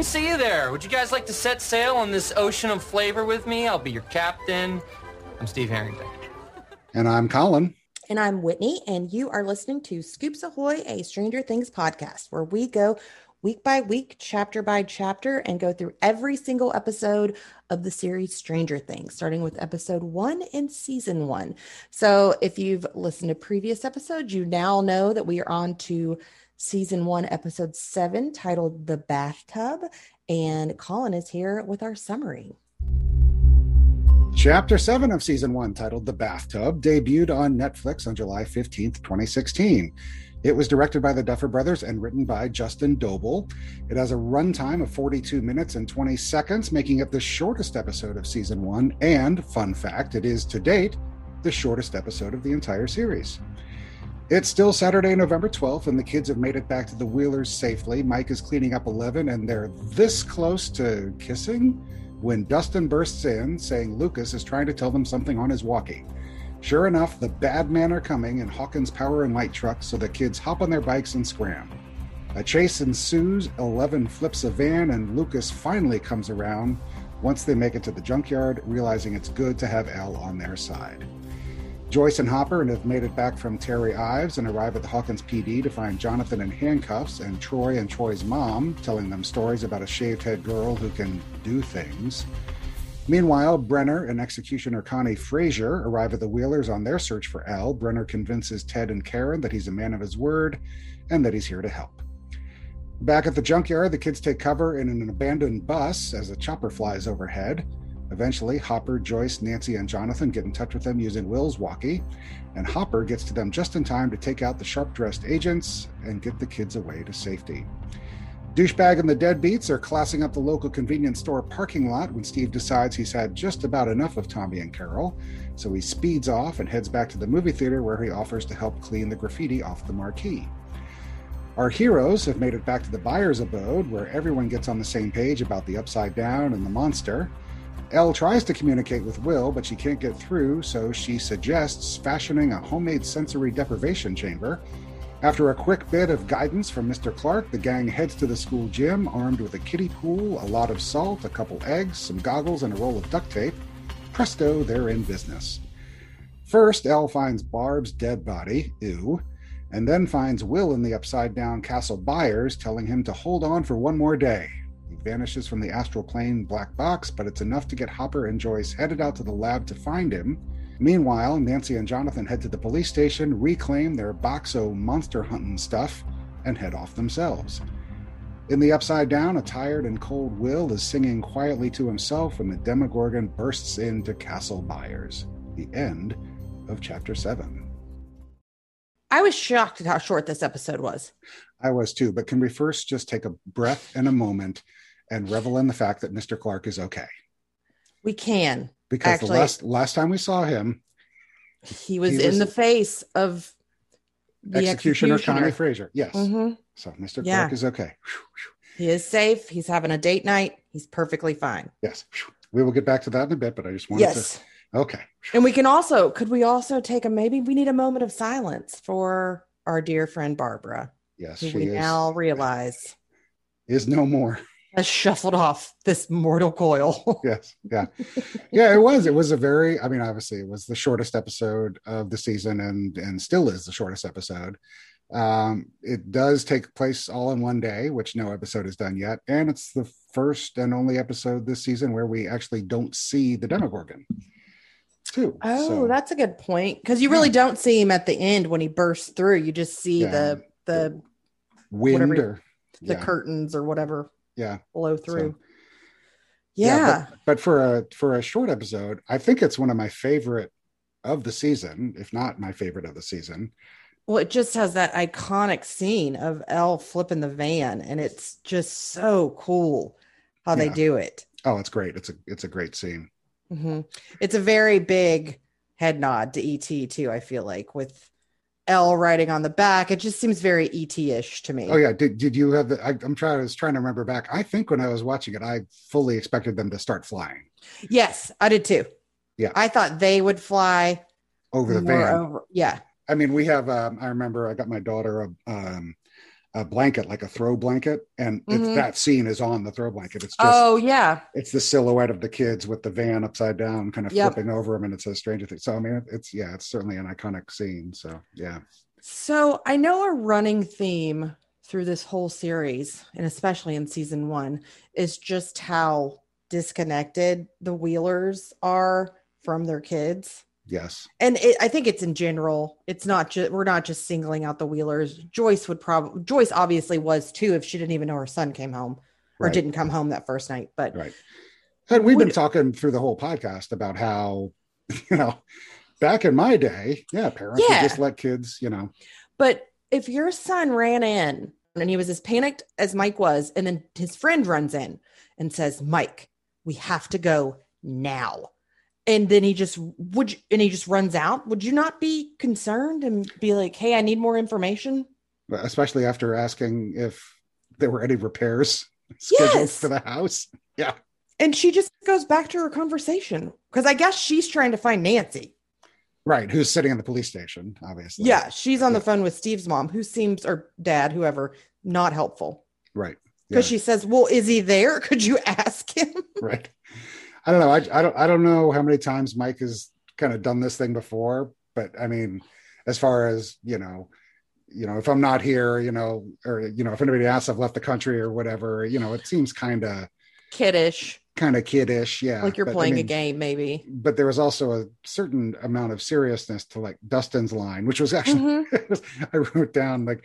didn't see you there. Would you guys like to set sail on this ocean of flavor with me? I'll be your captain. I'm Steve Harrington. And I'm Colin. And I'm Whitney, and you are listening to Scoops Ahoy, a Stranger Things podcast, where we go week by week, chapter by chapter, and go through every single episode of the series Stranger Things, starting with episode one in season one. So if you've listened to previous episodes, you now know that we are on to season one, episode seven, titled The Bathtub. And Colin is here with our summary. Chapter 7 of season 1, titled The Bathtub, debuted on Netflix on July 15th, 2016. It was directed by the Duffer Brothers and written by Justin Doble. It has a runtime of 42 minutes and 20 seconds, making it the shortest episode of season 1. And, fun fact, it is to date the shortest episode of the entire series. It's still Saturday, November 12th, and the kids have made it back to the Wheelers safely. Mike is cleaning up 11, and they're this close to kissing when Dustin bursts in, saying Lucas is trying to tell them something on his walkie. Sure enough, the bad men are coming in Hawkins' power and light truck, so the kids hop on their bikes and scram. A chase ensues, Eleven flips a van, and Lucas finally comes around once they make it to the junkyard, realizing it's good to have El on their side. Joyce and Hopper and have made it back from Terry Ives and arrive at the Hawkins PD to find Jonathan in handcuffs and Troy and Troy's mom telling them stories about a shaved head girl who can do things. Meanwhile, Brenner and executioner Connie Frazier arrive at the Wheelers on their search for El. Brenner convinces Ted and Karen that he's a man of his word and that he's here to help. Back at the junkyard, the kids take cover in an abandoned bus as a chopper flies overhead. Eventually, Hopper, Joyce, Nancy, and Jonathan get in touch with them using Will's walkie, and Hopper gets to them just in time to take out the sharp dressed agents and get the kids away to safety. Douchebag and the Deadbeats are classing up the local convenience store parking lot when Steve decides he's had just about enough of Tommy and Carol, so he speeds off and heads back to the movie theater where he offers to help clean the graffiti off the marquee. Our heroes have made it back to the Byers' abode where everyone gets on the same page about the upside down and the monster. El tries to communicate with Will, but she can't get through, so she suggests fashioning a homemade sensory deprivation chamber. After a quick bit of guidance from Mr. Clark, the gang heads to the school gym armed with a kiddie pool, a lot of salt, a couple eggs, some goggles, and a roll of duct tape. Presto, they're in business. First, El finds Barb's dead body, ew, and then finds Will in the upside down Castle Byers, telling him to hold on for one more day vanishes from the astral plane black box, but it's enough to get Hopper and Joyce headed out to the lab to find him. Meanwhile, Nancy and Jonathan head to the police station, reclaim their Boxo monster hunting stuff, and head off themselves. In the Upside Down, a tired and cold Will is singing quietly to himself when the Demogorgon bursts into Castle Byers. The end of Chapter 7. I was shocked at how short this episode was. I was too, but can we first just take a breath and a moment and revel in the fact that Mr. Clark is okay. We can because Actually, the last last time we saw him, he was he in was the face of the executioner, executioner. Connie Frazier. Yes. Mm-hmm. So Mr. Yeah. Clark is okay. He is safe. He's having a date night. He's perfectly fine. Yes. We will get back to that in a bit, but I just wanted yes. to. Okay. And we can also, could we also take a maybe we need a moment of silence for our dear friend Barbara? Yes. Who we is, now realize is no more has shuffled off this mortal coil. yes. Yeah. Yeah, it was. It was a very, I mean, obviously it was the shortest episode of the season and and still is the shortest episode. Um, it does take place all in one day, which no episode has done yet. And it's the first and only episode this season where we actually don't see the Demogorgon. Too. Oh, so, that's a good point. Because you really yeah. don't see him at the end when he bursts through. You just see yeah. the the wind whatever, or the yeah. curtains or whatever yeah blow through. So, yeah, yeah but, but, for a for a short episode, I think it's one of my favorite of the season, if not my favorite of the season. Well, it just has that iconic scene of El flipping the van, and it's just so cool how yeah. they do it. Oh, it's great! It's a it's a great scene. Mm-hmm. It's a very big head nod to ET too. I feel like with El writing on the back. It just seems very ET-ish to me. Oh yeah. Did, did you have the, I, am trying, I was trying to remember back. I think when I was watching it, I fully expected them to start flying. Yes, I did too. Yeah. I thought they would fly over the van. Over, yeah. I mean, we have, um, I remember I got my daughter a, um, a blanket, like a throw blanket, and it's, Mhm. that scene is on the throw blanket. It's just oh yeah, it's the silhouette of the kids with the van upside down, kind of Yep. flipping over them, and it says Stranger Things. So I mean, it's yeah, it's certainly an iconic scene. So yeah, So I know a running theme through this whole series, and especially in season one, is just how disconnected the Wheelers are from their kids. Yes, And it, I think it's in general. It's not just we're not just singling out the Wheelers. Joyce would probably Joyce obviously was too if she didn't even know her son came home or Right. didn't come home that first night. But right. And we've been Would- talking through the whole podcast about how, you know, back in my day, yeah, parents Yeah. would just let kids, you know, But if your son ran in and he was as panicked as Mike was, and then his friend runs in and says, Mike, we have to go now. And then he just would, you- and he just runs out. Would you not be concerned and be like, hey, I need more information? especially after asking if there were any repairs scheduled Yes. for the house. Yeah, And she just goes back to her conversation because I guess she's trying to find Nancy. right. Who's sitting in the police station? Obviously. Yeah, she's on the phone with Steve's mom, who seems, or dad, whoever, not helpful. Right. Because Yeah. she says, Well, is he there? Could you ask him? right i don't know I, I don't i don't know how many times mike has kind of done this thing before but i mean as far as you know you know if i'm not here you know or you know if anybody asks i've left the country or whatever you know it seems kind of Kiddish. kind of kiddish yeah like you're but, I playing a game, maybe. but there was also a certain amount of seriousness to like dustin's line which was actually Mhm. i wrote down like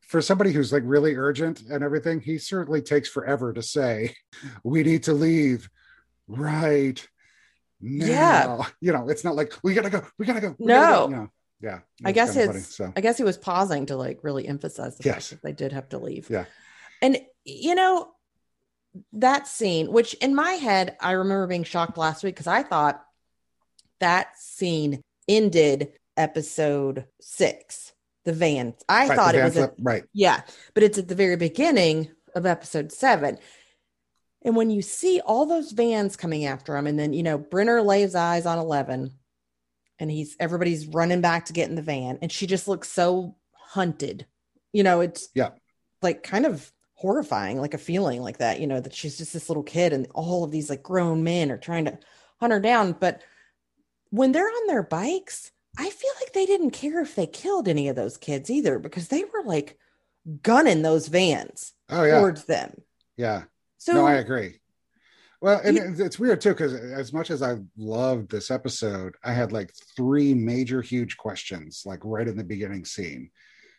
for somebody who's like really urgent and everything he certainly takes forever to say we need to leave right now. Yeah. you know it's not like we gotta go we gotta go we gotta No. go. you know yeah I guess kinda funny, so I guess he was pausing to like really emphasize the Yes. fact that they did have to leave. Yeah. and you know that scene, which in my head I remember being shocked last week because I thought that scene ended episode six, the van. I Right, thought it was. At, right yeah, but it's at the very beginning of episode seven. And when you see all those vans coming after him, and then you know Brenner lays eyes on Eleven, and he's everybody's running back to get in the van, and she just looks so hunted. You know, it's Yeah. like kind of horrifying, like a feeling like that. You know, that she's just this little kid, and all of these like grown men are trying to hunt her down. But when they're on their bikes, I feel like they didn't care if they killed any of those kids either, because they were like gunning those vans oh yeah towards them. yeah So no i agree well and You- it's- weird too because as much as i loved this episode i had like three major huge questions like right in the beginning scene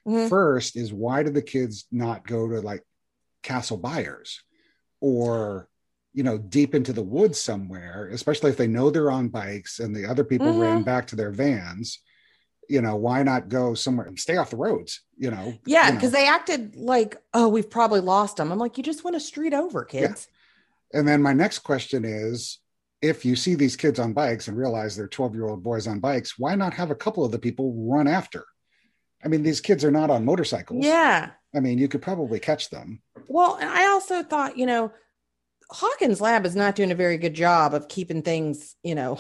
Mhm. first is why did the kids not go to like castle Byers or you know deep into the woods somewhere especially if they know they're on bikes and the other people Mhm. ran back to their vans you know why not go somewhere and stay off the roads you know yeah, you know. because they acted like, oh, we've probably lost them. I'm like, you just went a street over, kids. and then my next question is if you see these kids on bikes and realize they're 12 year old boys on bikes why not have a couple of the people run after i mean these kids are not on motorcycles Yeah. i mean you could probably catch them Well, and I also thought, you know, Hawkins Lab is not doing a very good job of keeping things, you know,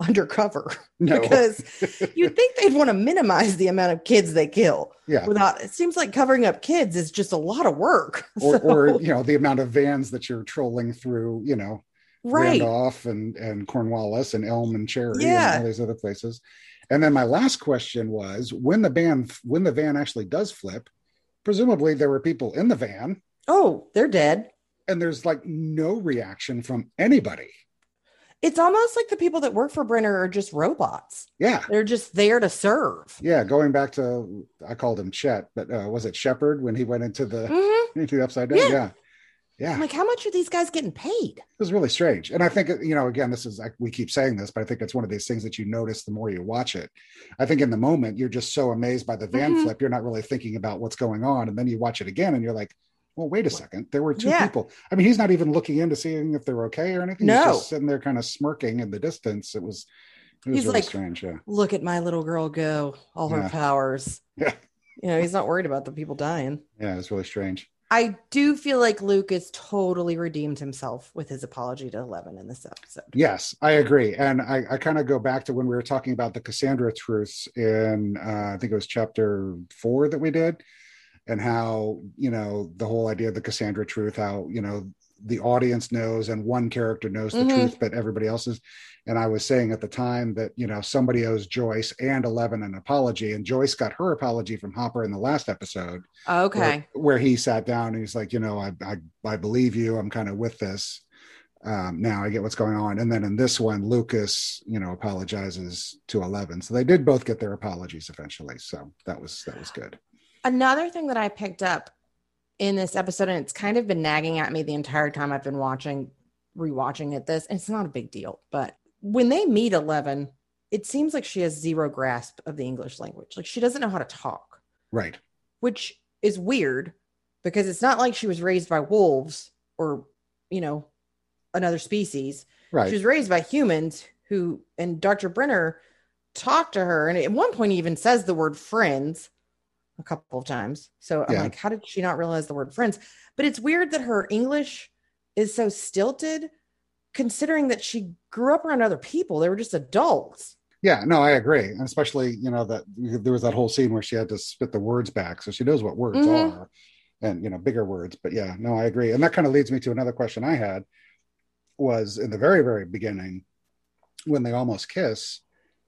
undercover no because you'd think they'd want to minimize the amount of kids they kill yeah without it seems like covering up kids is just a lot of work. or, So- or you know the amount of vans that you're trolling through you know right. randolph and and cornwallis and elm and cherry Yeah. and all these other places and then my last question was when the van when the van actually does flip presumably there were people in the van Oh, they're dead. and there's like no reaction from anybody It's almost like the people that work for Brenner are just robots. yeah They're just there to serve. yeah going back to i called him chet but uh, was it shepherd when he went into the Mhm. into the upside down Yeah. yeah yeah I'm like, how much are these guys getting paid? it was really strange and i think you know again this is like we keep saying this but i think it's one of these things that you notice the more you watch it i think in the moment you're just so amazed by the van Mhm. flip you're not really thinking about what's going on and then you watch it again and you're like well wait a second there were two Yeah. people i mean he's not even looking in to seeing if they're okay or anything No. he's just sitting there kind of smirking in the distance it was it was He's really like- strange yeah Look at my little girl go, all her Yeah. powers. Yeah. You know, he's not worried about the people dying. yeah it's really strange I do feel like Lucas totally redeemed himself with his apology to Eleven in this episode. Yes, I agree. And I, I kind of go back to when we were talking about the Cassandra truths in, uh, I think it was chapter four that we did. And how you know the whole idea of the Cassandra truth, how you know the audience knows and one character knows the Mhm. truth, but everybody else is. And I was saying at the time that you know somebody owes Joyce and Eleven an apology, and Joyce got her apology from Hopper in the last episode Okay. where, where he sat down and he's like, you know, I I, I believe you. I'm kind of with this. Um, now I get what's going on. And then in this one, Lucas, you know, apologizes to Eleven. So they did both get their apologies eventually. So that was that was good. Another thing that I picked up in this episode, and it's kind of been nagging at me the entire time I've been watching, rewatching it. This, and it's not a big deal, but when they meet Eleven, it seems like she has zero grasp of the English language. Like she doesn't know how to talk, Right. which is weird because it's not like she was raised by wolves or, you know, another species. Right. She was raised by humans who, and Dr. Brenner talked to her. And at one point, he even says the word friends a couple of times. So I'm Yeah. like, how did she not realize the word friends? But it's weird that her English is so stilted, considering that she grew up around other people. They were just adults. Yeah, no, I agree. And especially, you know, that there was that whole scene where she had to spit the words back. So she knows what words Mhm. are and, you know, bigger words. But yeah, no, I agree. And that kind of leads me to another question I had was in the very, very beginning when they almost kiss,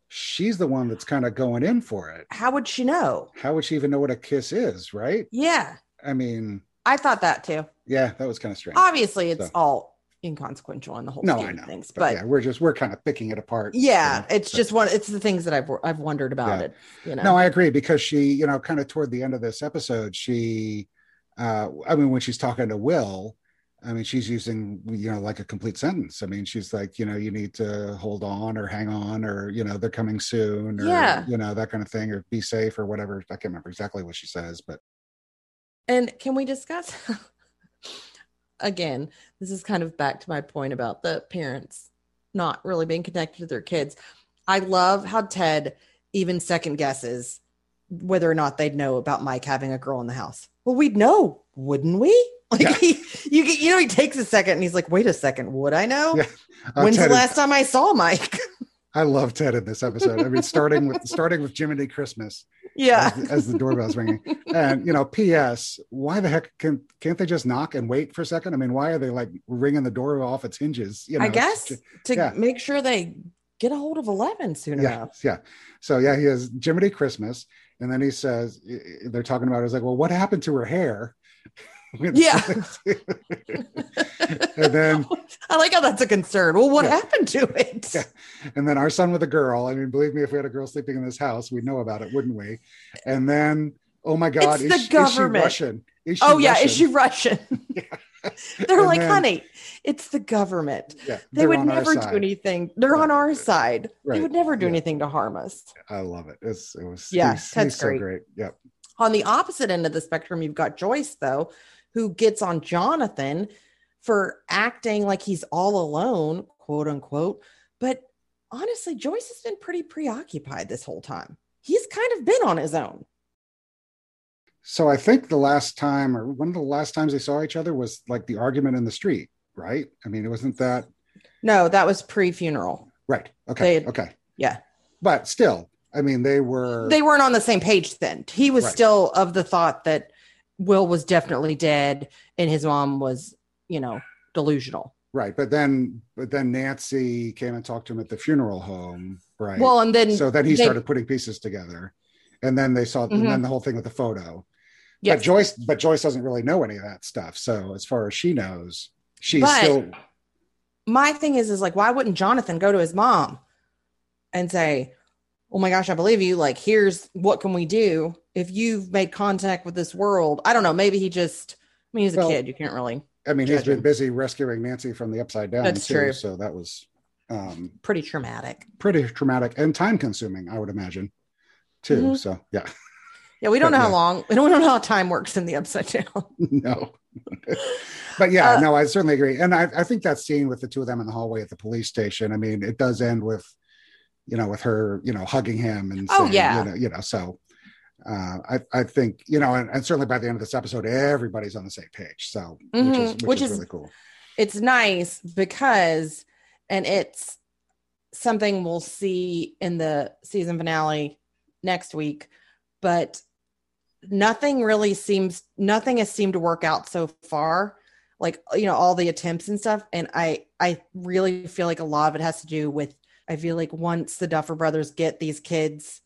she's the one that's kind of going in for it. How would she know? How would she even know what a kiss is? Right. Yeah, I mean, I thought that too. yeah, that was kind of strange. Obviously, it's So- all inconsequential in the whole No, scheme I of know. things, But, but yeah, we're just, we're kind of picking it apart. yeah, you know, it's but- just one. It's the things that I've I've wondered about Yeah. it. You know, No, I agree because she, you know, kind of toward the end of this episode, she, uh, I mean, when she's talking to Will, I mean, she's using, you know, like a complete sentence. I mean, she's like, you know, you need to hold on or hang on or, you know, they're coming soon or, Yeah. you know, that kind of thing or be safe or whatever. I can't remember exactly what she says, but And can we discuss again? This is kind of back to my point about the parents not really being connected to their kids. I love how Ted even second guesses whether or not they'd know about Mike having a girl in the house. Well, we'd know, wouldn't we? Like Yeah. he, you get, you know, he takes a second and he's like, "Wait a second, would I know? Yeah. Uh, When's Ted the is- last time I saw Mike?" I love Ted in this episode. I mean, starting with starting with Jiminy Christmas yeah, as, as the doorbell's ringing, and you know, P.S. Why the heck can can't they just knock and wait for a second? I mean, why are they like ringing the door off its hinges? You know, I guess to yeah. make sure they get a hold of Eleven soon yeah, enough. yeah. So yeah, he has Jiminy Christmas, and then he says they're talking about. It. He's like, well, what happened to her hair? Yeah. and then I like how that's a concern. Well, what Yeah. happened to it? Yeah. and then our son with a girl. I mean, believe me, if we had a girl sleeping in this house, we'd know about it, wouldn't we? And then, oh my God, It's is, the she- is she government. Russian? Is she oh yeah, is she Russian? They're And like, then- honey, it's the government. Yeah, They would never do anything. They're Right. on our side. Right. They would never do anything to harm us. I love it. It's, it was Yeah, he's, Ted's he's so great. great. Yep. On the opposite end of the spectrum, you've got Joyce, though, who gets on Jonathan for acting like he's all alone, quote unquote. But honestly, Joyce has been pretty preoccupied this whole time. He's kind of been on his own. So I think the last time, or one of the last times they saw each other, was like the argument in the street, right? I mean, it wasn't that No, that was pre funeral. right? Okay, They- okay, Yeah. but still, I mean, they were. they weren't on the same page then. He was Right. still of the thought that Will was definitely dead and his mom was, you know, delusional. right, but then, but then Nancy came and talked to him at the funeral home, right? Well, and then so then he they- started putting pieces together, and then they saw, Mhm. and then the whole thing with the photo. yes, But Joyce, but Joyce doesn't really know any of that stuff. So as far as she knows, she's But- still my thing is, is like, why wouldn't Jonathan go to his mom and say, "Oh my gosh, I believe you. Like, here's what can we do if you've made contact with this world." I don't know. Maybe he just. I mean, he's a Well, kid. You can't really. I mean, he's been him. busy rescuing Nancy from the upside down That's too. true. So that was um, Pretty traumatic. pretty traumatic and time consuming, I would imagine, too. Mhm. So yeah, Yeah, we don't But know how yeah. long. We don't know how time works in the upside down. no. but yeah, Uh, no, I certainly agree, and I, I think that scene with the two of them in the hallway at the police station. I mean, it does end with, you know, with her, you know, hugging him and Oh, saying, yeah. you know, you know, so. Uh, I, I think you know, and, and certainly by the end of this episode, everybody's on the same page. So, which is which, which is, is- really cool. it's nice because and it's something we'll see in the season finale next week but nothing really seems nothing has seemed to work out so far like you know all the attempts and stuff and i i really feel like a lot of it has to do with i feel like once the duffer brothers get these kids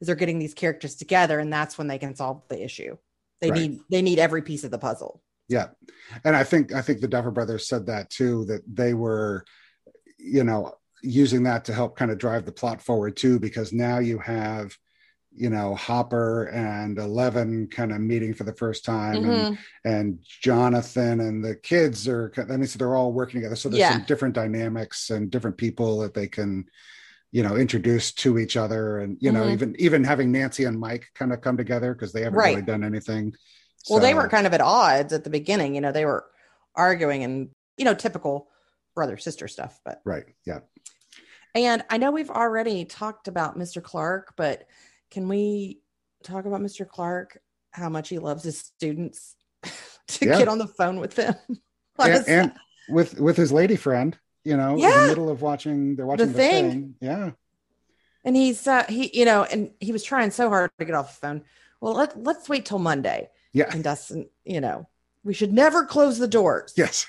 they're getting these characters together and that's when they can solve the issue they Right. need they need every piece of the puzzle Yeah. And I think I think the Duffer brothers said that too, that they were, you know, using that to help kind of drive the plot forward too, because now you have, you know, Hopper and Eleven kind of meeting for the first time and, Mhm. and Jonathan and the kids are I mean, so they're all working together. So there's Yeah. some different dynamics and different people that they can, you know, introduce to each other. And, you know, Mhm. even even having Nancy and Mike kind of come together because they haven't Right. really done anything. well they were kind of at odds at the beginning you know they were arguing and you know typical brother sister stuff but right. Yeah. And I know we've already talked about Mr. Clark, but can we talk about Mr. Clark? How much he loves his students to Yeah. get on the phone with them. And, and with with his lady friend, you know, in the middle of watching, they're watching the, thing. thing. Yeah, and he's uh, he, you know, and he was trying so hard to get off the phone. Well, let let's wait till Monday. yeah, And Dustin, you know, we should never close the doors. yes.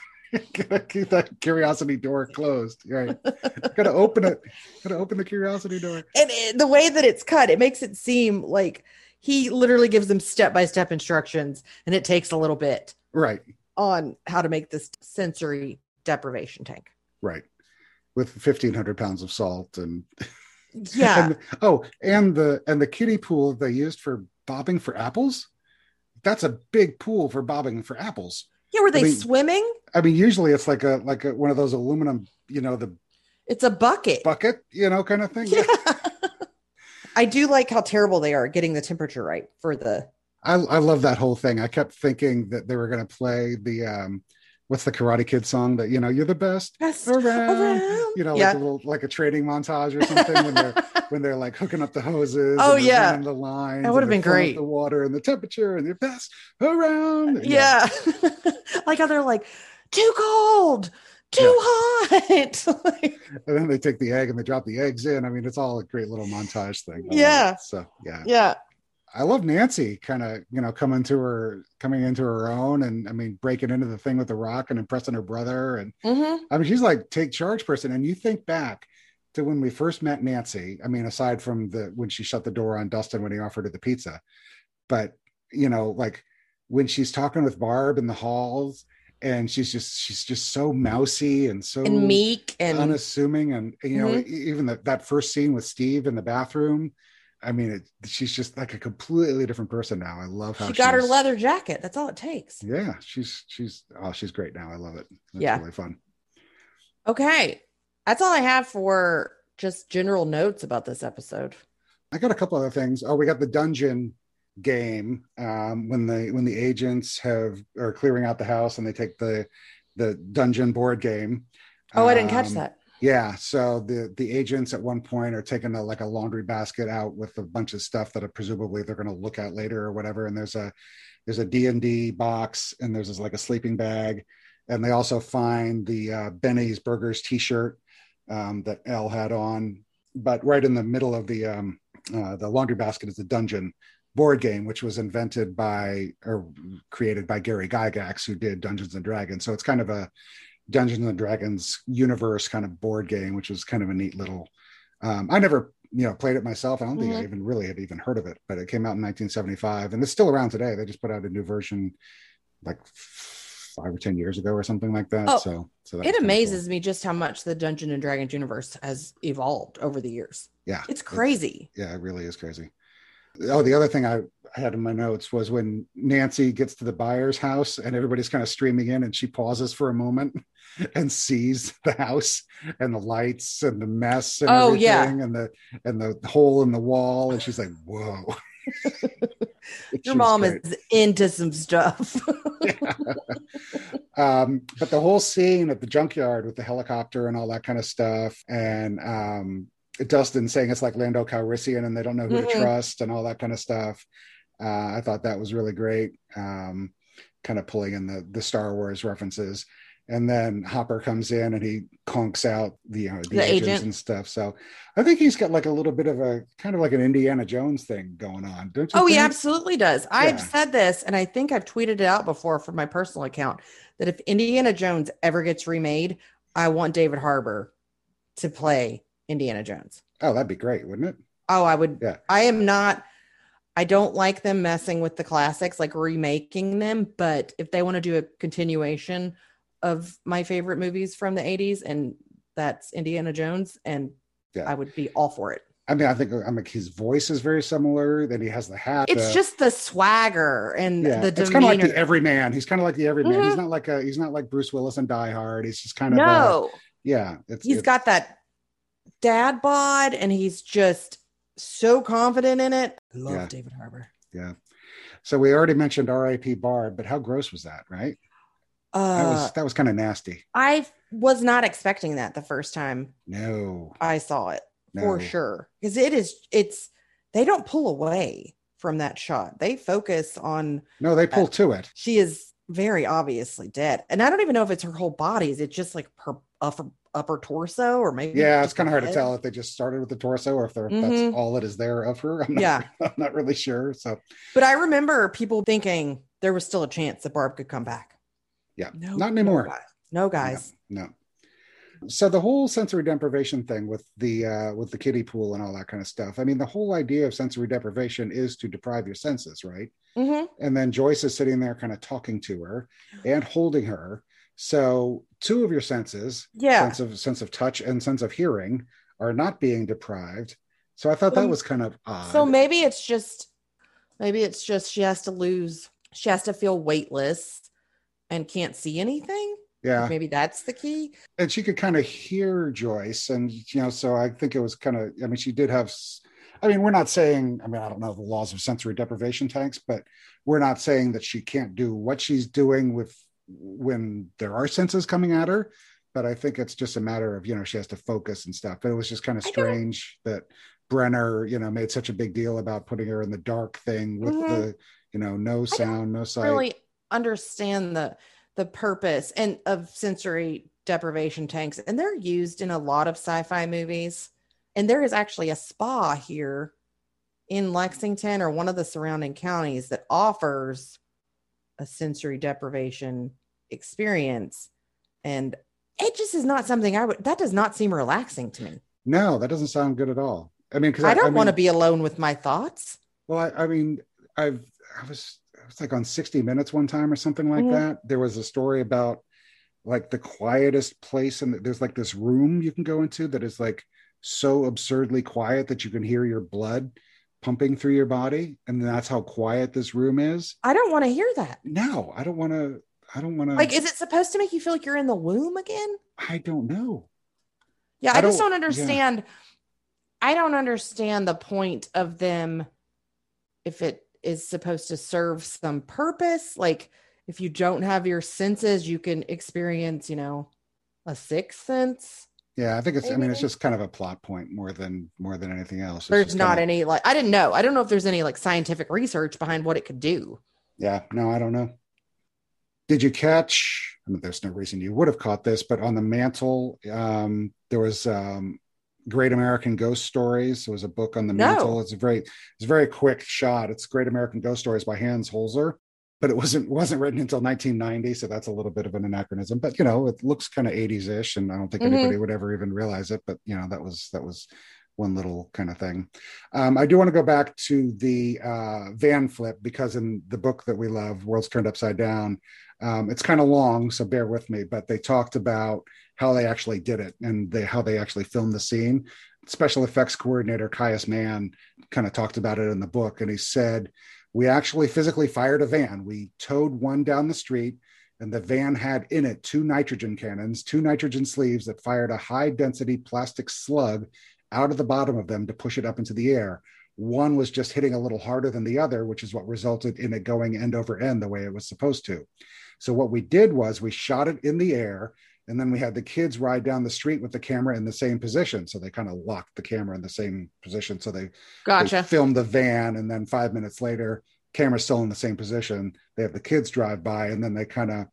Gotta keep that curiosity door closed. Right. Gotta open it. Gotta open the curiosity door. And it, the way that it's cut, it makes it seem like he literally gives them step by step instructions, and it takes a little bit Right. on how to make this sensory deprivation tank. Right. With fifteen hundred pounds of salt and Yeah. and, oh, and the and the kiddie pool they used for bobbing for apples. That's a big pool for bobbing for apples. Yeah. Were they mean- swimming? I mean, usually it's like a like a, one of those aluminum, you know, the It's a bucket. bucket, you know, kind of thing. Yeah. I do like how terrible they are getting the temperature right for the. I, I love that whole thing. I kept thinking that they were going to play the um, what's the Karate Kid song that you know you're the best Best around. around. You know, Yeah. like a little like a training montage or something when they're when they're like hooking up the hoses. Oh, and yeah. the lines. That would've been great. The water and the temperature and the best around. Uh, yeah. like how they're like, too cold, too hot. Like, and then they take the egg and they drop the eggs in. I mean, it's all a great little montage thing. Yeah. So yeah. yeah. I love Nancy kind of, you know, coming to her, coming into her own and I mean, breaking into the thing with the rock and impressing her brother. And hmm I mean, she's like take charge person. And you think back to when we first met Nancy, I mean, aside from the, when she shut the door on Dustin when he offered her the pizza, but you know, like when she's talking with Barb in the halls and she's just, she's just so mousy and so And meek and unassuming. And, you know, Mhm. e- even that, that first scene with Steve in the bathroom, I mean, it, she's just like a completely different person now. I love how she got her leather jacket. That's all it takes. Yeah, she's she's oh, she's great now. I love it. It's Yeah. really fun. Okay. That's all I have for just general notes about this episode. I got a couple other things. Oh, we got the dungeon game um, when the when the agents have are clearing out the house and they take the the dungeon board game. Oh, I didn't catch Um, that. Yeah, so the the agents at one point are taking a like a laundry basket out with a bunch of stuff that presumably they're going to look at later or whatever. And there's a there's a D and D box and there's this, like a sleeping bag, and they also find the uh, Benny's Burgers T-shirt um, that El had on. But right in the middle of the um, uh, the laundry basket is the dungeon board game, which was invented by or created by Gary Gygax, who did Dungeons and Dragons. So it's kind of a Dungeons and Dragons universe kind of board game, which was kind of a neat little. Um, I never, you know, played it myself. I don't think I Mhm. even really had even heard of it, but it came out in 1975, and it's still around today. They just put out a new version, like five or ten years ago, or something like that. Oh, so, so that It amazes me just how much the Dungeon and Dragons universe has evolved over the years. Yeah, It's crazy. yeah, it really is crazy. Oh, the other thing I had in my notes was when Nancy gets to the Byers' house and everybody's kind of streaming in, and she pauses for a moment and sees the house and the lights and the mess and Oh, everything yeah. and the and the hole in the wall, and she's like, "Whoa." Your mom great. is into some stuff. um, but the whole scene at the junkyard with the helicopter and all that kind of stuff, and um, Dustin saying it's like Lando Calrissian and they don't know who Mhm. to trust and all that kind of stuff. Uh, I thought that was really great. Um, kind of pulling in the the Star Wars references. and then Hopper comes in and he conks out the you know the, The agents agent. and stuff. So I think he's got like a little bit of a kind of like an Indiana Jones thing going on, don't you? Oh, he absolutely does. I've said this, and I think I've tweeted it out before from my personal account that if Indiana Jones ever gets remade, I want David Harbour to play Indiana Jones. Oh, that'd be great, wouldn't it? Oh, I would. Yeah. I am not. I don't like them messing with the classics, like remaking them. But if they want to do a continuation of my favorite movies from the 80s, and that's Indiana Jones, and Yeah. I would be all for it. I mean, I think I'm like his voice is very similar. Then he has the hat. It's the- just the swagger and yeah, the it's kind of like demeanor. the everyman. He's kind of like the everyman. He's Mhm. not like a he's not like Bruce Willis and Die Hard. He's just kind of no, yeah. It's he's it's- got that dad bod, and he's just so confident in it. I love Yeah. David Harbour. yeah. So we already mentioned R.I.P. Barb, but how gross was that? Right? That Uh, was that was kind of nasty. I was not expecting that the first time No, I saw it for sure because it is it's they don't pull away from that shot. They focus on no, they pull to it. she is very obviously dead, and I don't even know if it's her whole body. Is it just like her upper upper torso or maybe? Yeah, it's kind of her hard to tell if they just started with the torso or if they're, Mhm. that's all that is there of her. I'm not, Yeah. I'm not really sure. So But I remember people thinking there was still a chance that Barb could come back. yeah, No, not anymore. No, guys. No, guys. No. So the whole sensory deprivation thing with the uh, with the kiddie pool and all that kind of stuff. I mean, the whole idea of sensory deprivation is to deprive your senses, right? Mhm. And then Joyce is sitting there, kind of talking to her and holding her. So two of your senses, Yeah. sense of sense of touch and sense of hearing, are not being deprived. So I thought that Um, was kind of odd. So maybe it's just maybe it's just she has to lose she has to feel weightless and can't see anything. yeah, Maybe that's the key. and she could kind of hear Joyce, and you know, so I think it was kind of. I mean, she did have. I mean, we're not saying. I mean, I don't know the laws of sensory deprivation tanks, but we're not saying that she can't do what she's doing with when there are senses coming at her. But I think it's just a matter of you know she has to focus and stuff. But it was just kind of strange that Brenner, you know, made such a big deal about putting her in the dark thing with Mhm. the you know no sound, no sight. Really understand the the purpose and of sensory deprivation tanks and they're used in a lot of sci-fi movies. And there is actually a spa here in Lexington or one of the surrounding counties that offers a sensory deprivation experience and it just is not something I would that does not seem relaxing to me. No, that doesn't sound good at all. I mean, because I don't want to be alone with my thoughts. Well, I, I mean, I've I was I was like on 60 Minutes one time or something like Mhm. that. There was a story about like the quietest place, and there's like this room you can go into that is like so absurdly quiet that you can hear your blood pumping through your body, and that's how quiet this room is. I don't want to hear that. No, I don't want to. I don't want to. Like, is it supposed to make you feel like you're in the womb again? I don't know. Yeah, I I, just don't- don't understand. I don't understand the point of them if it is supposed to serve some purpose. Like, if you don't have your senses, you can experience, you know, a sixth sense. Yeah, I think it's. I mean, it's just kind of a plot point more than more than anything else. It's There's not kinda- any like I didn't know. I don't know if there's any like scientific research behind what it could do. Yeah, no, I don't know. Did you catch? I mean, there's no reason you would have caught this, but on the mantle, um, there was um, Great American Ghost Stories. There was a book on the No. mantle. It's a very, it's a very quick shot. It's Great American Ghost Stories by Hans Holzer, but it wasn't wasn't written until 1990, so that's a little bit of an anachronism. But you know, it looks kind of 80s ish, and I don't think Mhm. anybody would ever even realize it. But you know, that was that was one little kind of thing. Um, I do want to go back to the uh, van flip because in the book that we love, Worlds Turned Upside Down, um, it's kind of long, so bear with me. But they talked about how they actually did it and they, how they actually filmed the scene. Special effects coordinator Caius Mann kind of talked about it in the book, and he said, "We actually physically fired a van. We towed one down the street." And the van had in it two nitrogen cannons, two nitrogen sleeves that fired a high density plastic slug out of the bottom of them to push it up into the air. One was just hitting a little harder than the other, which is what resulted in it going end over end the way it was supposed to. So, what we did was we shot it in the air, and then we had the kids ride down the street with the camera in the same position. So, they kind of locked the camera in the same position. So, they, they Gotcha. filmed the van, and then five minutes later, camera's still in the same position. They have the kids drive by, and then they kind of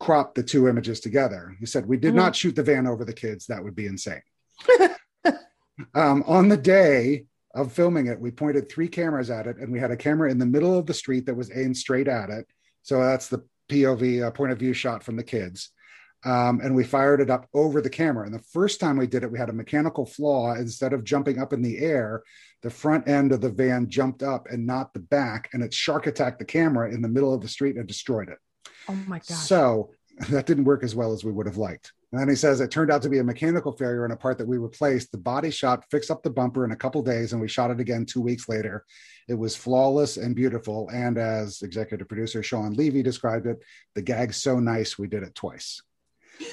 crop the two images together. He said, We did Mhm. not shoot the van over the kids. That would be insane. um, on the day of filming it, we pointed three cameras at it, and we had a camera in the middle of the street that was aimed straight at it. So that's the POV, uh, point of view shot from the kids. Um, and we fired it up over the camera. And the first time we did it, we had a mechanical flaw. Instead of jumping up in the air, the front end of the van jumped up and not the back, and it shark attacked the camera in the middle of the street and destroyed it. Oh my god! So that didn't work as well as we would have liked. And then he says it turned out to be a mechanical failure in a part that we replaced. The body shop fixed up the bumper in a couple days, and we shot it again two weeks later. It was flawless and beautiful. And as executive producer Shawn Levy described it, the gag's so nice we did it twice.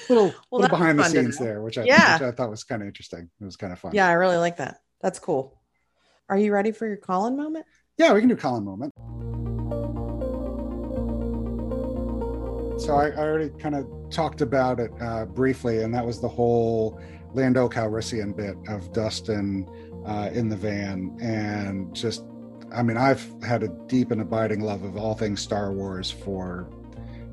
Little, Well, little behind the scenes there, which I, Yeah. which I thought was kind of interesting. It was kind of fun. yeah, I really like that. That's cool. Are you ready for your Colin moment? Yeah, we can do Colin moment. So I, I already kind of talked about it uh, briefly, and that was the whole Lando Calrissian bit of Dustin uh, in the van, and just, I mean, I've had a deep and abiding love of all things Star Wars for,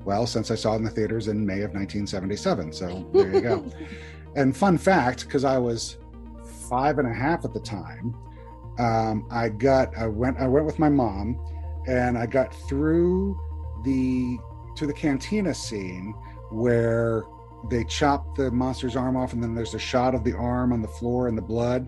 well, since I saw it in the theaters in May of 1977. So there you go. and fun fact, because I was five and a half at the time, um, I got I went I went with my mom, and I got through the to the cantina scene where they chop the monster's arm off, and then there's a shot of the arm on the floor and the blood.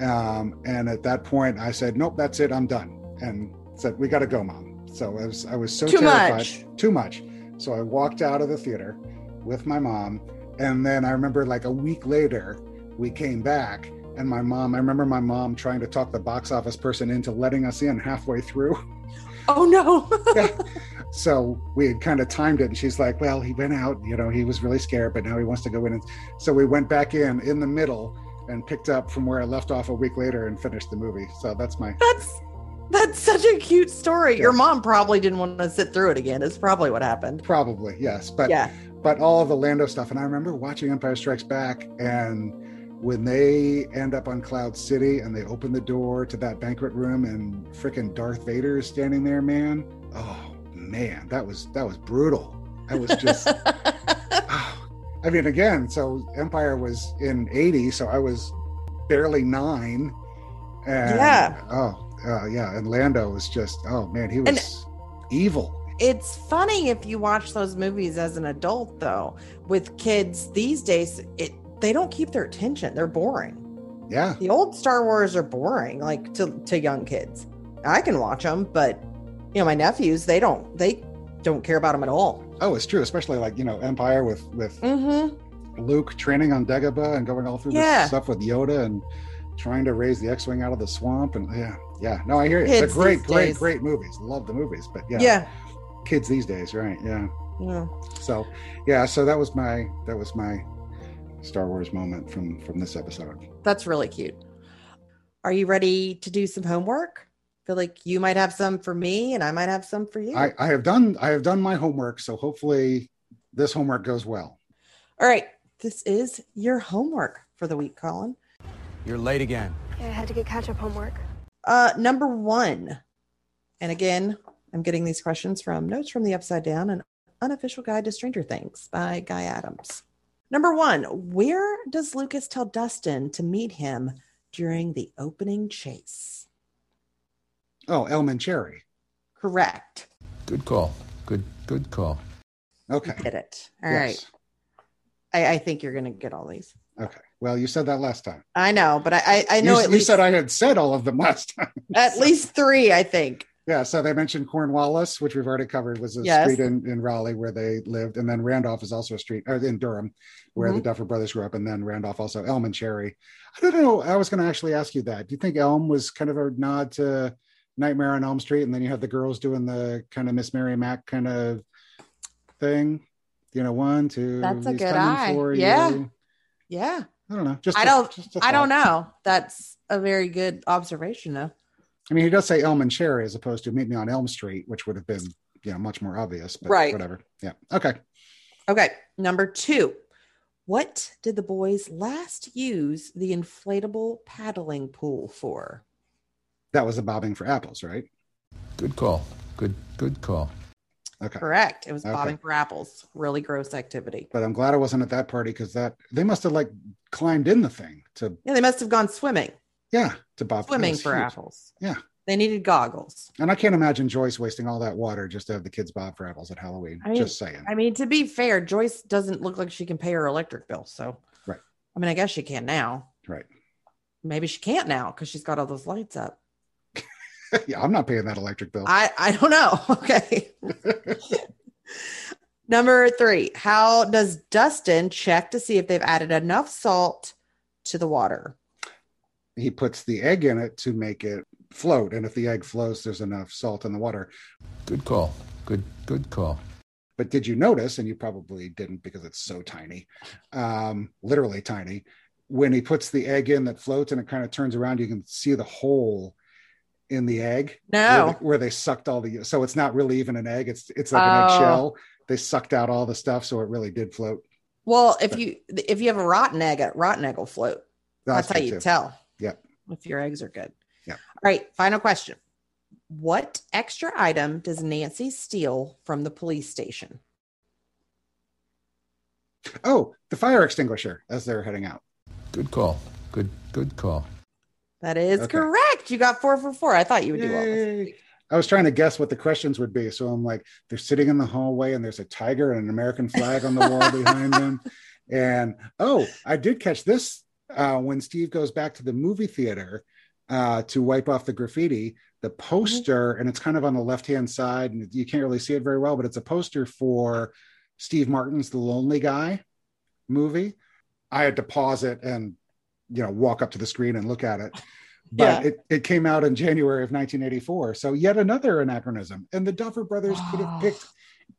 Um, and at that point, I said, "Nope, that's it. I'm done." And said, "We got to go, mom." So I was I was so Too terrified, much. too much. So I walked out of the theater with my mom, and then I remember like a week later, we came back, and my mom. I remember my mom trying to talk the box office person into letting us in halfway through. Oh no. So we had kind of timed it, and she's like, "Well, he went out. You know, he was really scared, but now he wants to go in." And so we went back in in the middle and picked up from where I left off a week later and finished the movie. So that's my that's that's such a cute story. Yeah. Your mom probably didn't want to sit through it again. It's probably what happened. probably yes, but yeah. but all the Lando stuff. And I remember watching Empire Strikes Back, and when they end up on Cloud City and they open the door to that banquet room, and frickin' Darth Vader is standing there, man. Oh man, that was that was brutal. That was just. oh. I mean, again, so Empire was in '80, so I was barely nine. And, Yeah. Oh, uh, yeah. And Lando was just, oh man, he was evil. it's funny if you watch those movies as an adult though. With kids these days, it they don't keep their attention. They're boring. Yeah. The old Star Wars are boring, like to to young kids. I can watch them, but you know, my nephews, they don't they don't care about them at all. Oh, it's true, especially like you know Empire with with Mm-hmm. Luke training on Dagobah and going all through Yeah. this stuff with Yoda and trying to raise the X-wing out of the swamp and yeah, yeah. No, I hear you. Kids They're great, great, days. great movies. Love the movies, but yeah, Yeah. kids these days, right? Yeah. Yeah. So yeah, so that was my that was my Star Wars moment from from this episode. That's really cute. Are you ready to do some homework? feel like you might have some for me and I might have some for you. I, I have done I have done my homework, so hopefully this homework goes well. All right. This is your homework for the week, Colin. You're late again. Yeah, I had to get catch up homework. Uh, number one. And again, I'm getting these questions from Notes from the Upside Down, an unofficial guide to Stranger Things by Guy Adams. Number one, where does Lucas tell Dustin to meet him during the opening chase? Oh, Elm and Cherry. Correct. Good call. Good good call. Okay. Get it. All right. yes. I, I think you're going to get all these. Okay. Well, you said that last time. I know, but I, I, I know you, at you least said I had said all of them last time. at least three, I think. Yeah, so they mentioned Cornwallis, which we've already covered, was a Yes. street in, in Raleigh where they lived, and then Randolph is also a street or in Durham, where the Mhm. Duffer Brothers grew up, and then Randolph also Elm and Cherry. I don't know. I was going to actually ask you that. Do you think Elm was kind of a nod to Nightmare on Elm Street, and then you had the girls doing the kind of Miss Mary Mack kind of thing? You know, one, two. That's a good eye. Yeah. you. Yeah. I don't know. Just I a- don't- just a I don't know. That's a very good observation, though. I mean, he does say Elm and Cherry as opposed to Meet Me on Elm Street, which would have been, you know, much more obvious. But Right. Whatever. Yeah. Okay. Okay. Number two. What did the boys last use the inflatable paddling pool for? That was the bobbing for apples, right? Good call. Good good call. Okay. Correct. It was Okay. bobbing for apples. Really gross activity. But I'm glad I wasn't at that party because that they must have like climbed in the thing to Yeah, they must have gone swimming, yeah to bob swimming for huge. apples. Yeah. They needed goggles. And I can't imagine Joyce wasting all that water just to have the kids bob for apples at Halloween. I mean- just saying. I mean, to be fair, Joyce doesn't look like she can pay her electric bill. So, Right. I mean, I guess she can now. right. Maybe she can't now because she's got all those lights up. yeah, I'm not paying that electric bill. I I don't know. Okay. Number three, how does Dustin check to see if they've added enough salt to the water? he puts the egg in it to make it float. And if the egg floats, there's enough salt in the water. Good call. Good good call. But did you notice, and you probably didn't because it's so tiny, um, literally tiny, when he puts the egg in that floats and it kind of turns around, you can see the hole in the egg where, they, where they sucked all the so it's not really even an egg, it's it's like Oh. an eggshell. They sucked out all the stuff, so it really did float. Well, if you if you have a rotten egg, a rotten egg will float. That's, how you too. tell. Yep. If your eggs are good. Yep. All right. Final question. What extra item does Nancy steal from the police station? Oh, the fire extinguisher as they're heading out. Good call. Good good call. That is Okay. correct. You got four for four. I thought you would do well. this I was trying to guess what the questions would be. So I'm like, they're sitting in the hallway and there's a tiger and an American flag on the wall behind them. And oh, I did catch this uh, when Steve goes back to the movie theater uh, to wipe off the graffiti. The poster, and it's kind of on the left hand side, and you can't really see it very well, but it's a poster for Steve Martin's The Lonely Guy movie. I had to pause it and you know walk up to the screen and look at it but Yeah. it, it came out in January of 1984. So yet another anachronism. And the Duffer Brothers could have oh. picked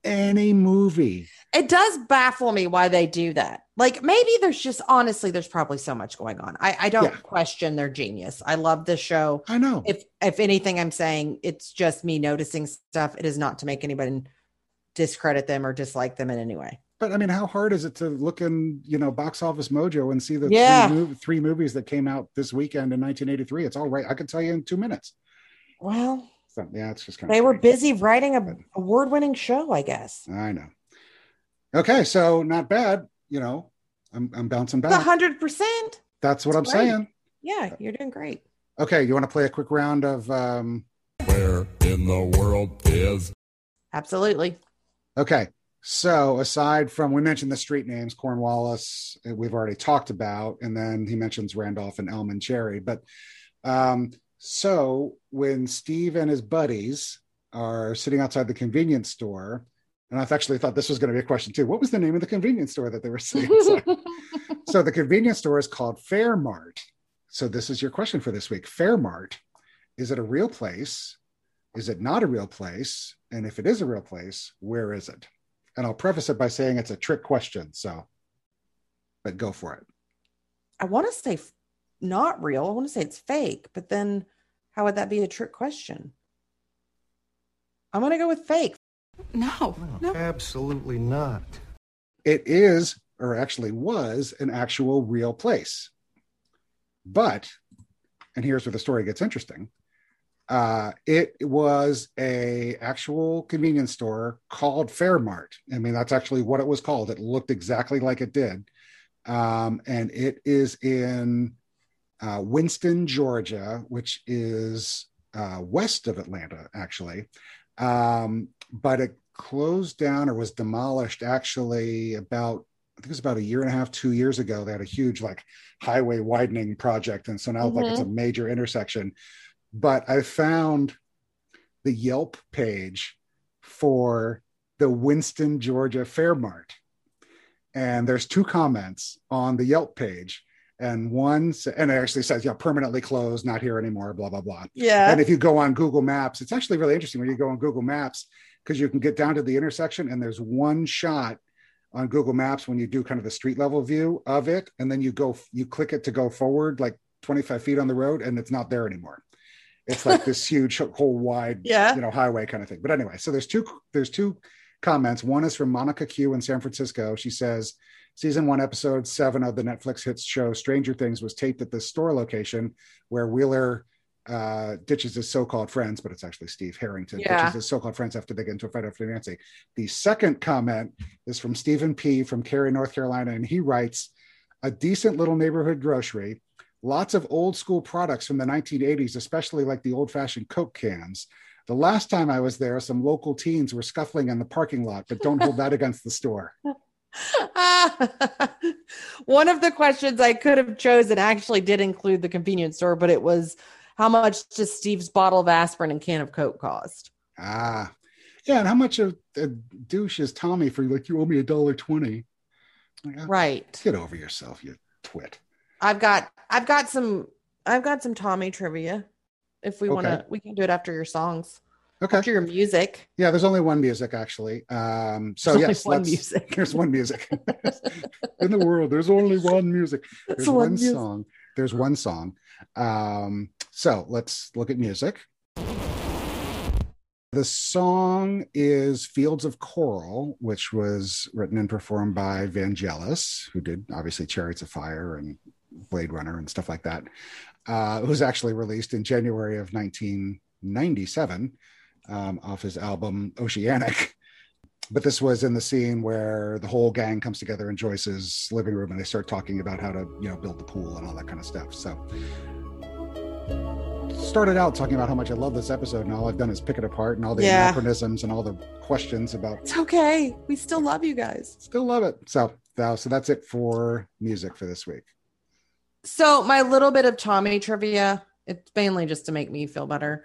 any movie. It does baffle me why they do that. Like maybe there's just honestly, there's probably so much going on. I, I don't Yeah. question their genius. I love this show. I know. If if anything, I'm saying it's just me noticing stuff. It is not to make anybody discredit them or dislike them in any way. But I mean, how hard is it to look in, you know, box office mojo and see the Yeah. three, mov- three movies that came out this weekend in 1983? It's all right. I could tell you in two minutes. Well, So yeah, it's just kind they of They were busy writing a award-winning show, I guess. I know. Okay, so not bad. You know, I'm I'm bouncing A back. hundred percent. That's what I'm great. saying. Yeah, you're doing great. Okay, you want to play a quick round of um Where in the world is Absolutely. Okay. So aside from we mentioned the street names, Cornwallis, uh, we've already talked about, and then he mentions Randolph and Elm and Cherry. But um, so when Steve and his buddies are sitting outside the convenience store, and I've actually thought this was going to be a question too. What was the name of the convenience store that they were sitting outside? so the convenience store is called Fairmart. So this is your question for this week. Fairmart, is it a real place? Is it not a real place? And if it is a real place, where is it? And I'll preface it by saying it's a trick question. So, but go for it. I want to say not real. I want to say it's fake, but then how would that be a trick question? I'm going to go with fake. No, no. Absolutely not. It is, or actually was, an actual real place. But, and here's where the story gets interesting. Uh, it was a actual convenience store called Fairmart. I mean, that's actually what it was called. It looked exactly like it did, um, and it is in uh, Winston, Georgia, which is uh, west of Atlanta, actually. Um, but it closed down or was demolished actually about I think it was about a year and a half, two years ago. They had a huge like highway widening project, and so now like it's a major intersection. But I found the Yelp page for the Winston, Georgia Fairmart, and there's two comments on the Yelp page, and one and it actually says, "Yeah, permanently closed, not here anymore." Blah blah blah. Yeah. And if you go on Google Maps, it's actually really interesting when you go on Google Maps because you can get down to the intersection and there's one shot on Google Maps when you do kind of the street level view of it, and then you go, you click it to go forward like 25 feet on the road, and it's not there anymore. It's like this huge whole wide, Yeah. you know, highway kind of thing. But anyway, so there's two there's two comments. One is from Monica Q in San Francisco. She says, season one, episode seven of the Netflix hit show Stranger Things was taped at this store location where Wheeler uh, ditches his so-called friends, but it's actually Steve Harrington Yeah. ditches his so-called friends after they get into a fight after Nancy. The second comment is from Stephen P. from Cary, North Carolina, and he writes, "A decent little neighborhood grocery, lots of old school products from the 1980s, especially like the old-fashioned Coke cans." The last time I was there, some local teens were scuffling in the parking lot, but don't hold that against the store. One of the questions I could have chosen actually did include the convenience store, but it was how much does Steve's bottle of aspirin and can of Coke cost? Ah, yeah. And how much of a douche is Tommy for like you owe me a dollar twenty? Like, ah, Right. Get over yourself, you twit. I've got I've got some I've got some Tommy trivia. If we want to, we can do it after your songs, Okay. after your music. Yeah, there's only one music actually. Um, so There's yes, one let's- music. There's one music in the world. There's only one music. There's one one music. song. There's one song. Um, so let's look at music. The song is Fields of Coral, which was written and performed by Vangelis, who did obviously Chariots of Fire and Blade Runner and stuff like that. Uh, it was actually released in January of 1997 um, off his album Oceanic. But this was in the scene where the whole gang comes together in Joyce's living room and they start talking about how to, you know, build the pool and all that kind of stuff. So started out talking about how much I love this episode, and all I've done is pick it apart and all the Yeah. anachronisms and all the questions about It's okay. We still love you guys. still love it. So so that's it for music for this week. So my little bit of Tommy trivia, it's mainly just to make me feel better.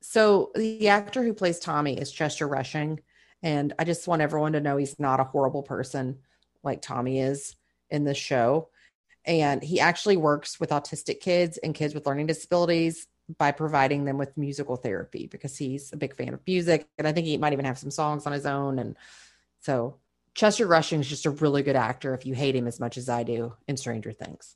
So the actor who plays Tommy is Chester Rushing, and I just want everyone to know he's not a horrible person like Tommy is in this show. And he actually works with autistic kids and kids with learning disabilities by providing them with musical therapy because he's a big fan of music. And I think he might even have some songs on his own. And so Chester Rushing is just a really good actor if you hate him as much as I do in Stranger Things.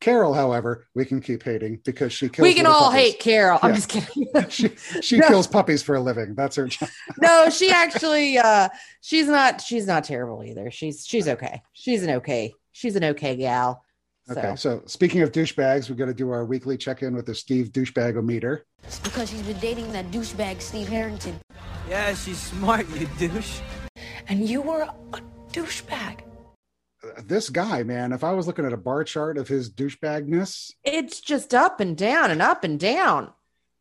Carol, however, we can keep hating because she kills. we can all puppies. hate Carol. I'm just kidding. She she No. kills puppies for a living. That's her job. no, she actually uh she's not she's not terrible either. She's she's okay. She's an okay. She's an okay gal. So Okay, so speaking of douchebags, we're going to do our weekly check-in with the Steve douchebag-o-meter. It's because she's been dating that douchebag Steve Harrington. Yeah, she's smart, you douche. And you were a douchebag. Uh, This guy, man, if I was looking at a bar chart of his douchebagness, it's just up and down and up and down.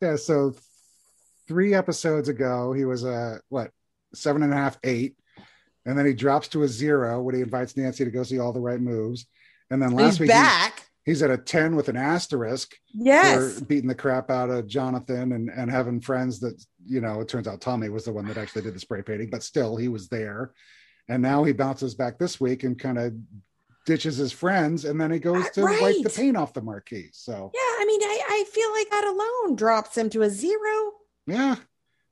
yeah. So three episodes ago, he was a what seven and a half, eight, and then he drops to a zero when he invites Nancy to go see all the right moves, and then last He's week back. he's at a ten with an asterisk. Yes. for beating the crap out of Jonathan and, and having friends that, you know, it turns out Tommy was the one that actually did the spray painting, but still he was there. And now he bounces back this week and kind of ditches his friends and then he goes to wipe the paint off the marquee. So, Yeah, I mean, I, I feel like that alone drops him to a zero. yeah.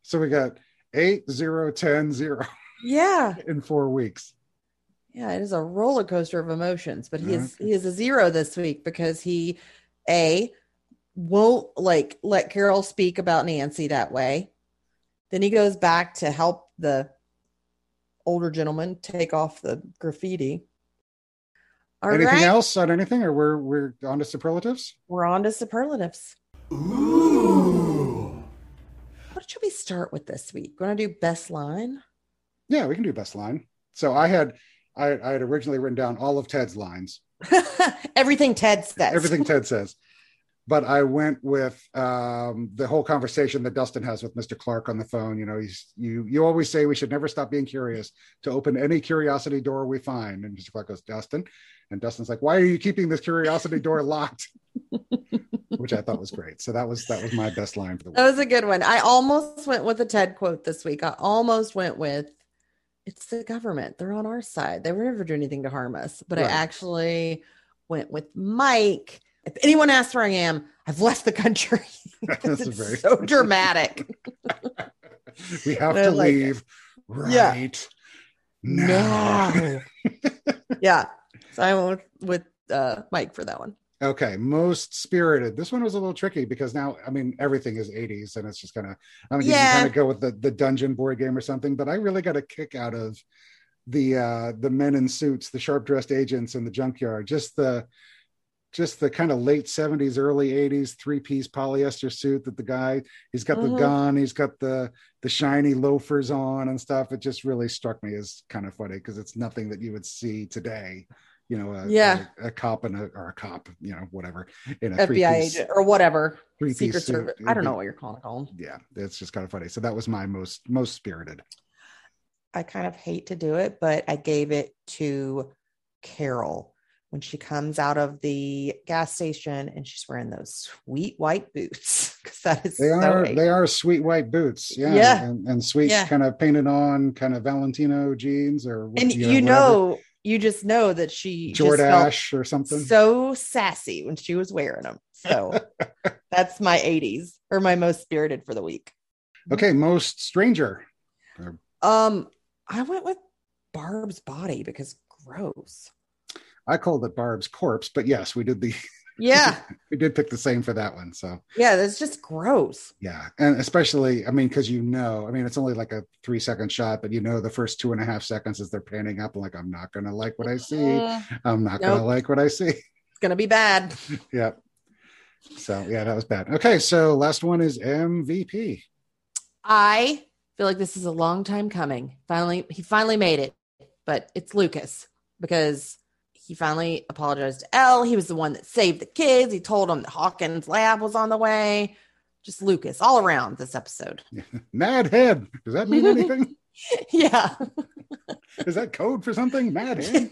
So we got eight zero ten zero Yeah. in four weeks. Yeah, it is a roller coaster of emotions, but he is Okay. he is a zero this week because he a won't like let Carol speak about Nancy that way. Then he goes back to help the older gentleman take off the graffiti. All right, anything else on anything or we're, we're on to superlatives? we're on to superlatives. Ooh. What should we start with this week? Want to do best line? Yeah, we can do best line. So I had, I, I had originally written down all of Ted's lines. Everything Ted says. everything Ted says. But I went with um, the whole conversation that Dustin has with Mr. Clark on the phone. You know, he's you. You always say we should never stop being curious to open any curiosity door we find. And Mr. Clark goes, Dustin, and Dustin's like, "Why are you keeping this curiosity door locked?" Which I thought was great. So that was that was my best line for the That was a good one. I almost went with a Ted quote this week. I almost went with it's the government. They're on our side. They would never do anything to harm us. But I actually went with Mike. If anyone asks where I am, I've left the country. That's very- so dramatic. we have to like leave Yeah. right now. yeah. So I went with uh, Mike for that one. Okay, most spirited. This one was a little tricky because now, I mean, everything is 80s and it's just kind of, I mean, you Yeah. can kind of go with the, the dungeon board game or something, but I really got a kick out of the uh the men in suits, the sharp dressed agents in the junkyard. Just the just the kind of late 70s, early 80s three piece polyester suit that the guy he's got Mhm. the gun, he's got the the shiny loafers on and stuff. It just really struck me as kind of funny because it's nothing that you would see today. You know, a, Yeah. a, a cop and a or a cop, you know, whatever in a FBI three-piece- agent or whatever. three-piece Secret suit. Service. I don't know what you're calling it. Yeah, it's just kind of funny. So that was my most most spirited. I kind of hate to do it, but I gave it to Carol when she comes out of the gas station and she's wearing those sweet white boots because that is They so are eight. they are sweet white boots, yeah, Yeah. and, and sweet Yeah. kind of painted on kind of Valentino jeans or what- and you you know, you just know that she Jordache or something. so sassy when she was wearing them. So that's my 80s or my most spirited for the week. okay, most stranger. Um, I went with Barb's body because gross. I called it Barb's corpse, but yes, we did the Yeah, we did pick the same for that one. So yeah, that's just gross. yeah, and especially I mean because you know, I mean it's only like a three second shot, but you know the first two and a half seconds as they're panning up, like I'm not gonna like what I see. Mm, I'm not gonna like what I see. it's gonna be bad. yeah. So yeah, that was bad. Okay, so last one is MVP. I feel like this is a long time coming. Finally, he finally made it, but it's Lucas because he finally apologized to El. He was the one that saved the kids. He told them that Hawkins' lab was on the way. Just Lucas all around this episode. Mad head. Does that mean anything? yeah. is that code for something? Mad head.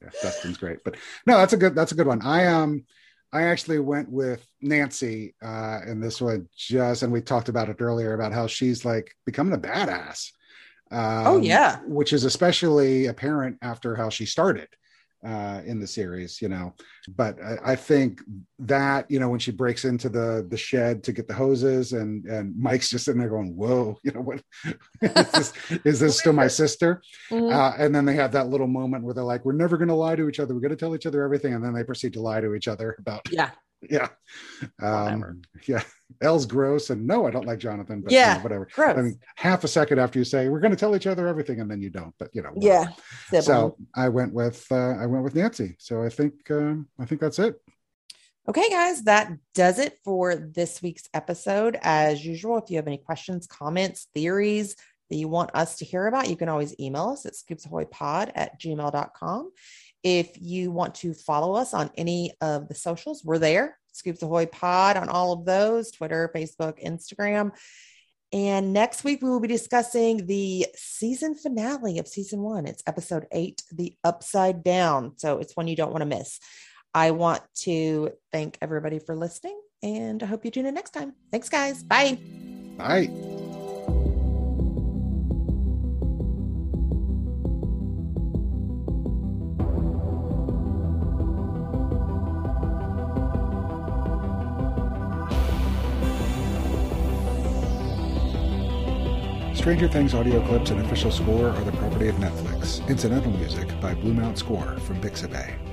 yeah, Dustin's great, but no, that's a good that's a good one. I um I actually went with Nancy uh in this one just and we talked about it earlier about how she's like becoming a badass. Um, Oh, yeah. which is especially apparent after how she started uh in the series you know but I, I think that you know when she breaks into the the shed to get the hoses and and mike's just sitting there going whoa you know what is this, is this still my sister Mhm. uh, and then they have that little moment where they're like, "We're never going to lie to each other. We're going to tell each other everything," and then they proceed to lie to each other about, yeah. yeah, um, yeah. El's gross, and no, I don't like Jonathan, but Yeah, you know, whatever. Gross. I mean, half a second after you say we're going to tell each other everything, and then you don't, but you know, yeah. whatever. Sibling. So I went with uh, I went with Nancy. So I think um, I think that's it. Okay, guys, that does it for this week's episode. As usual, if you have any questions, comments, theories that you want us to hear about, you can always email us at scoopsahoypod at gmail.com. If you want to follow us on any of the socials, we're there. Scoops Ahoy Pod on all of those Twitter, Facebook, Instagram. And next week, we will be discussing the season finale of season one. It's episode eight, The Upside Down. So it's one you don't want to miss. I want to thank everybody for listening and I hope you tune in next time. Thanks, guys. Bye. Bye. Stranger Things audio clips and official score are the property of Netflix. Incidental music by Blue Mount Score from Pixabay.